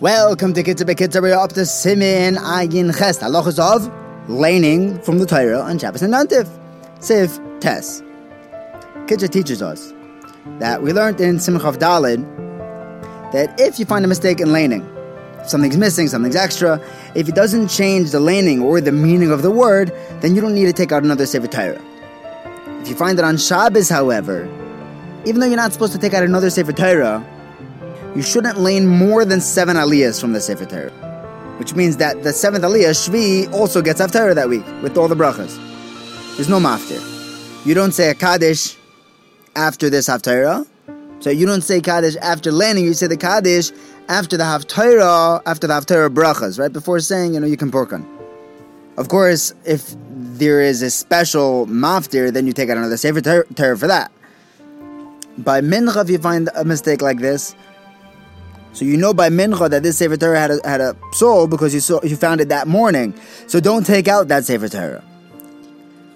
Welcome to Kitzur Bekitzur. We're up to Simin Ayin Ches. Halachas of laning from the Torah on Shabbos and Nantif. Siv Tes. Kitzur teaches us that we learned in Simchav Dalid that if you find a mistake in laning, something's missing, something's extra, if it doesn't change the laning or the meaning of the word, then you don't need to take out another Sefer Torah. If you find it on Shabbos, however, even though you're not supposed to take out another Sefer Torah, you shouldn't lane more than seven aliyahs from the Sefer Torah. Which means that the seventh aliyah, Shvi, also gets Haftarah that week with all the brachas. There's no maftir. You don't say a Kaddish after this Haftarah. So you don't say Kaddish after laning, you say the Kaddish after the Haftarah, after the Haftarah brachas, right? Before saying, you know, Yekum Purkan. Of course, if there is a special maftir, then you take out another Sefer Torah for that. By mincha, if you find a mistake like this, so you know by mincha that this Sefer Torah had a, had a psul because you saw you found it that morning. So don't take out that Sefer Torah.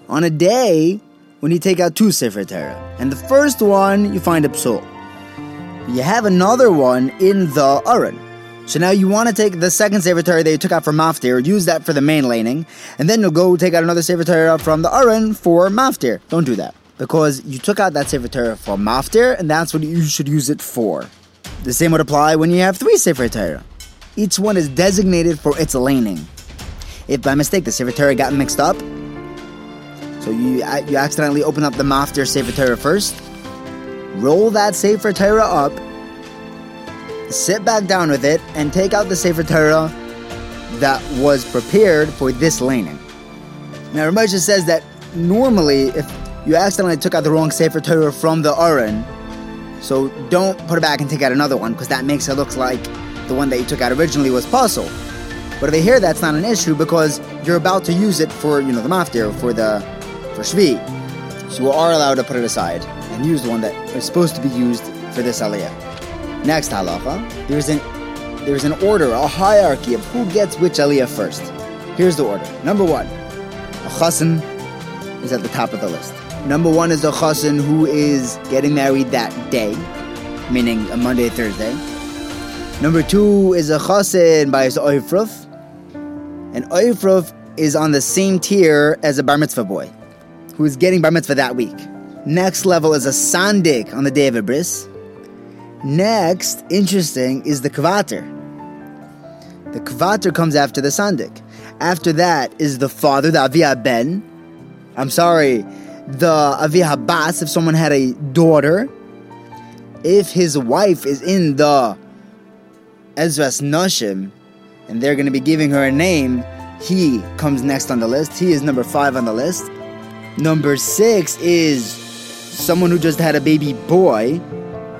On a day when you take out two Sefer Torah, and the first one you find a psul. You have another one in the Aron. So now you want to take the second Sefer Torah that you took out from Maftir, use that for the main laning, and then you'll go take out another Sefer Torah from the Aron for Maftir. Don't do that. Because you took out that Sefer Torah for Maftir, and that's what you should use it for. The same would apply when you have three Sefer Torah. Each one is designated for its laning. If by mistake the Sefer Torah got mixed up, so you you accidentally open up the Maftir Sefer Torah first, roll that Sefer Torah up, sit back down with it, and take out the Sefer Torah that was prepared for this laning. Now, Ramosha says that normally, if you accidentally took out the wrong Sefer Torah from the Aron, so don't put it back and take out another one because that makes it look like the one that you took out originally was pasul. But over here, that's not an issue because you're about to use it for you know the maftir for the for shvi, so you are allowed to put it aside and use the one that is supposed to be used for this aliyah. Next halacha, there's an there's an order, a hierarchy of who gets which aliyah first. Here's the order. Number one, a chassan is at the top of the list. Number one is a chassan who is getting married that day, meaning a Monday, Thursday. Number two is a chassan by his oifruf. And oifruf is on the same tier as a bar mitzvah boy, who is getting bar mitzvah that week. Next level is a sandik on the day of a bris. Next, interesting, is the kvater. The kvater comes after the sandik. After that is the father, the avia ben. I'm sorry, the avia bas. If someone had a daughter, if his wife is in the Ezras Nashim, and they're going to be giving her a name, he comes next on the list. He is number five on the list. Number six is someone who just had a baby boy,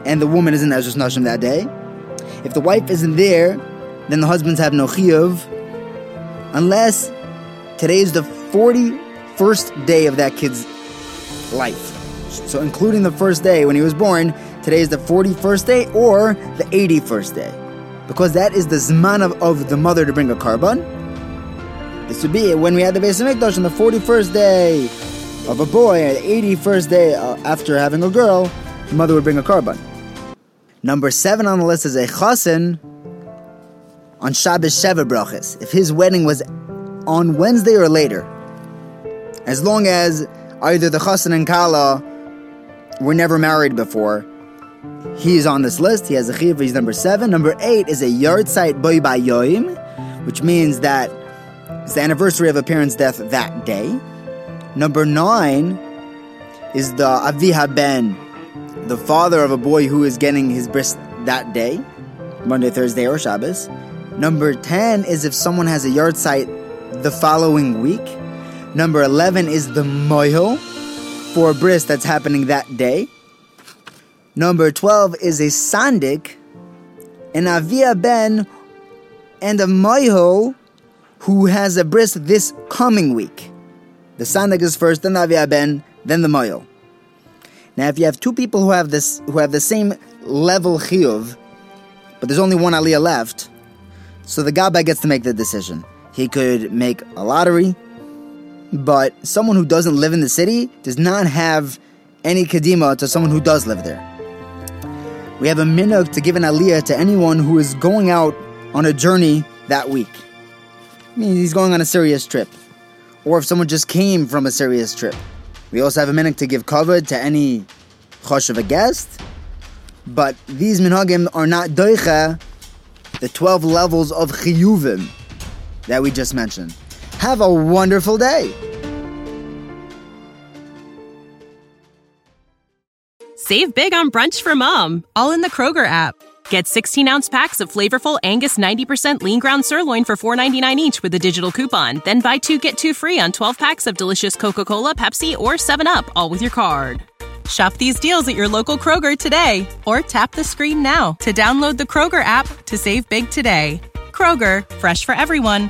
and the woman isn't Ezras Nashim that day. If the wife isn't there, then the husbands have no chiyuv, unless today is the 41st day of that kid's life. So, including the first day when he was born, today is the 41st day or the 81st day. Because that is the zman of, of the mother to bring a korban. This would be when we had the Beis Hamikdash on the 41st day of a boy, or the 81st day uh, after having a girl, the mother would bring a korban. Number seven on the list is a chassan on Shabbos Sheva Brachas. If his wedding was on Wednesday or later, as long as either the chassan and kala were never married before, he is on this list. He has a chiv. He's number seven. Number eight is a yahrzeit boy by yoim, which means that it's the anniversary of a parent's death that day. Number nine is the aviha ben, the father of a boy who is getting his bris that day, Monday, Thursday, or Shabbos. Number ten is if someone has a yahrzeit the following week. Number eleven is the moihel for a bris that's happening that day. Number 12 is a sandik, an avia ben, and a moiho who has a bris this coming week. The sandik is first, then the avia ben, then the moil. Now, if you have two people who have this, who have the same level chiyuv, but there's only one aliyah left, so the gabbai gets to make the decision. He could make a lottery, but someone who doesn't live in the city does not have any kadima to someone who does live there. we have a minhag to give an aliyah to anyone who is going out on a journey that week. I mean, he's going on a serious trip. Or if someone just came from a serious trip. We also have a minhag to give kavod to any chosh of a guest. But these minhagim are not doicha, the 12 levels of chiyuvim that we just mentioned. Have a wonderful day. Save big on brunch for mom, all in the Kroger app. Get 16 ounce packs of flavorful Angus 90% lean ground sirloin for $4.99 each with a digital coupon. Then buy two get two free on 12 packs of delicious Coca Cola, Pepsi, or 7UP, all with your card. Shop these deals at your local Kroger today or tap the screen now to download the Kroger app to save big today. Kroger, fresh for everyone.